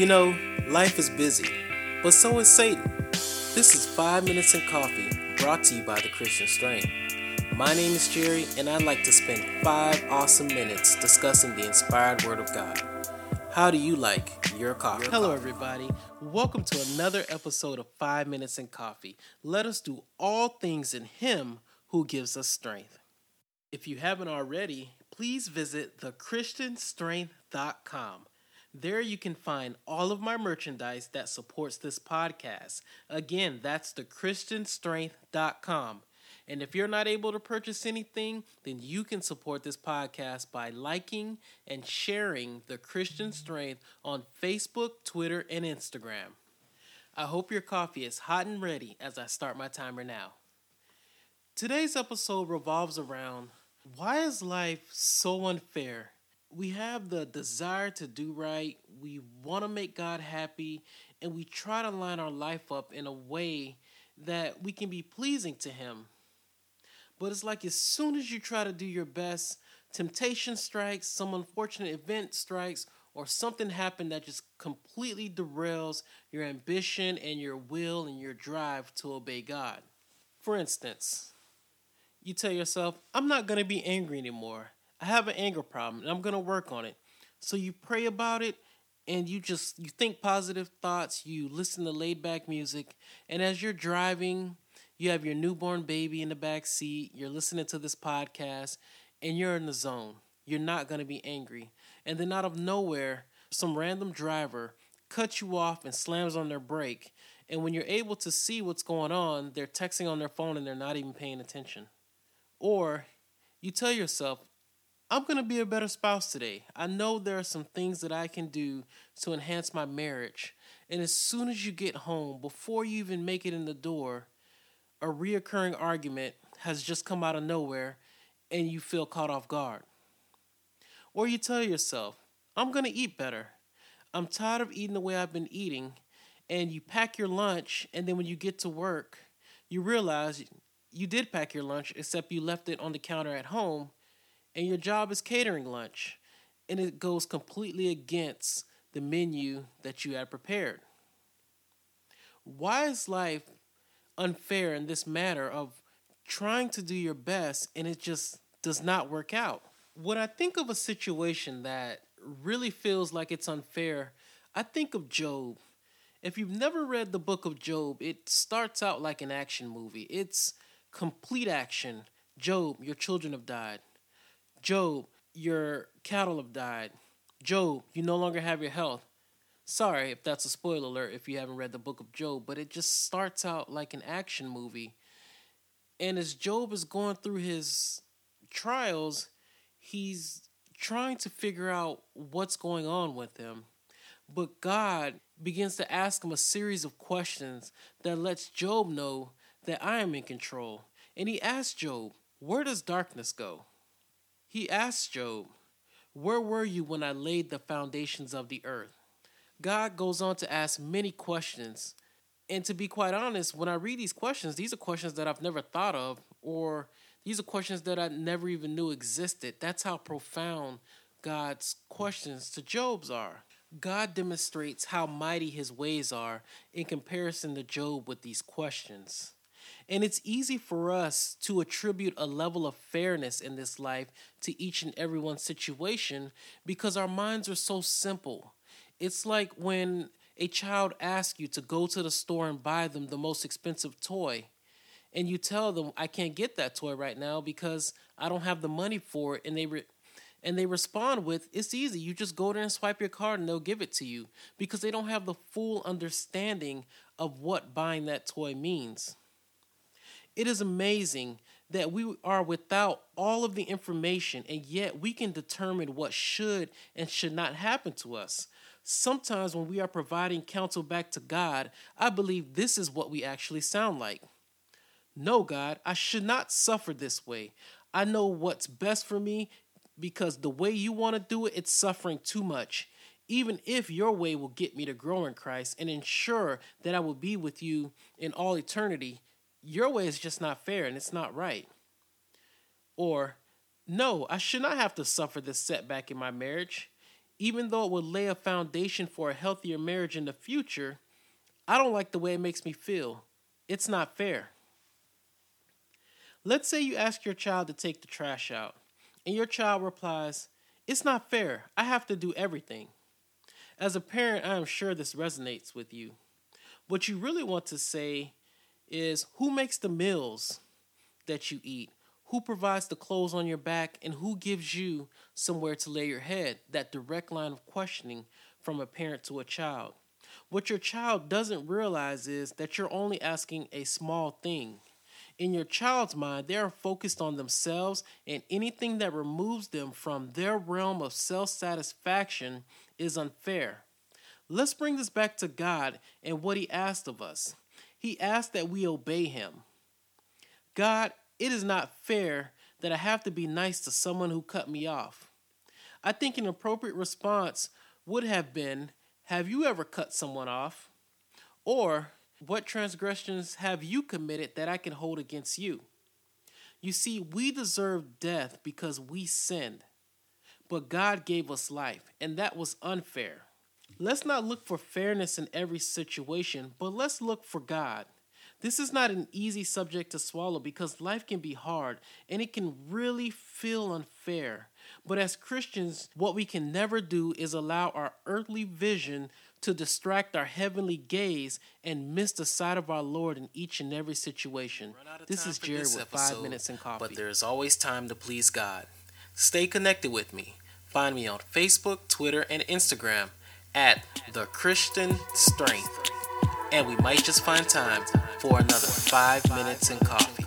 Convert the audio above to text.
You know, life is busy, but so is Satan. This is 5 Minutes in Coffee, brought to you by the Christian Strength. My name is Jerry, and I'd like to spend 5 awesome minutes discussing the inspired Word of God. How do you like your coffee? Hello, everybody. Welcome to another episode of 5 Minutes in Coffee. Let us do all things in Him who gives us strength. If you haven't already, please visit thechristianstrength.com. There you can find all of my merchandise that supports this podcast. Again, that's thechristianstrength.com. And if you're not able to purchase anything, then you can support this podcast by liking and sharing The Christian Strength on Facebook, Twitter, and Instagram. I hope your coffee is hot and ready as I start my timer now. Today's episode revolves around why is life so unfair we have the desire to do right, we want to make God happy, and we try to line our life up in a way that we can be pleasing to Him. But it's like as soon as you try to do your best, temptation strikes, some unfortunate event strikes, or something happened that just completely derails your ambition and your will and your drive to obey God. For instance, you tell yourself, I'm not going to be angry anymore. I have an anger problem and I'm going to work on it. So you pray about it and you just you think positive thoughts, you listen to laid back music, and as you're driving, you have your newborn baby in the back seat, you're listening to this podcast and you're in the zone. You're not going to be angry. And then out of nowhere, some random driver cuts you off and slams on their brake. And when you're able to see what's going on, they're texting on their phone and they're not even paying attention. Or you tell yourself, I'm going to be a better spouse today. I know there are some things that I can do to enhance my marriage. And as soon as you get home, before you even make it in the door, a reoccurring argument has just come out of nowhere and you feel caught off guard. Or you tell yourself, I'm going to eat better. I'm tired of eating the way I've been eating. And you pack your lunch, and then when you get to work, you realize you did pack your lunch, except you left it on the counter at home and your job is catering lunch, and it goes completely against the menu that you had prepared. Why is life unfair in this matter of trying to do your best and it just does not work out? When I think of a situation that really feels like it's unfair, I think of Job. If you've never read the book of Job, it starts out like an action movie. It's complete action. Job, your children have died. Job, your cattle have died. Job, you no longer have your health. Sorry if that's a spoiler alert if you haven't read the book of Job, but it just starts out like an action movie. And as Job is going through his trials, he's trying to figure out what's going on with him. But God begins to ask him a series of questions that lets Job know that I am in control. And he asks Job, Where does darkness go? He asked Job, Where were you when I laid the foundations of the earth? God goes on to ask many questions. And to be quite honest, when I read these questions, these are questions that I've never thought of, or these are questions that I never even knew existed. That's how profound God's questions to Job's are. God demonstrates how mighty his ways are in comparison to Job with these questions. And it's easy for us to attribute a level of fairness in this life to each and every one situation because our minds are so simple. It's like when a child asks you to go to the store and buy them the most expensive toy, and you tell them, I can't get that toy right now because I don't have the money for it, and they re- and they respond with, It's easy. You just go there and swipe your card and they'll give it to you because they don't have the full understanding of what buying that toy means. It is amazing that we are without all of the information and yet we can determine what should and should not happen to us. Sometimes when we are providing counsel back to God, I believe this is what we actually sound like. No, God, I should not suffer this way. I know what's best for me because the way you want to do it, it's suffering too much. Even if your way will get me to grow in Christ and ensure that I will be with you in all eternity, your way is just not fair and it's not right. Or, no, I should not have to suffer this setback in my marriage. even though it would lay a foundation for a healthier marriage in the future, I don't like the way it makes me feel. It's not fair. Let's say you ask your child to take the trash out, and your child replies, It's not fair. I have to do everything. As a parent, I am sure this resonates with you. What you really want to say is who makes the meals that you eat? Who provides the clothes on your back? And who gives you somewhere to lay your head? That direct line of questioning from a parent to a child. What your child doesn't realize is that you're only asking a small thing. In your child's mind, they are focused on themselves, and anything that removes them from their realm of self satisfaction is unfair. Let's bring this back to God and what He asked of us. He asked that we obey Him. God, it is not fair that I have to be nice to someone who cut me off. I think an appropriate response would have been Have you ever cut someone off? Or, what transgressions have you committed that I can hold against you? You see, we deserve death because we sinned, but God gave us life, and that was unfair. Let's not look for fairness in every situation, but let's look for God. This is not an easy subject to swallow because life can be hard and it can really feel unfair. But as Christians, what we can never do is allow our earthly vision to distract our heavenly gaze and miss the sight of our Lord in each and every situation. This is Jerry with episode, Five Minutes and Coffee. But there's always time to please God. Stay connected with me. Find me on Facebook, Twitter, and Instagram at The Christian Strength. And we might just find time for another Five Minutes in Coffee.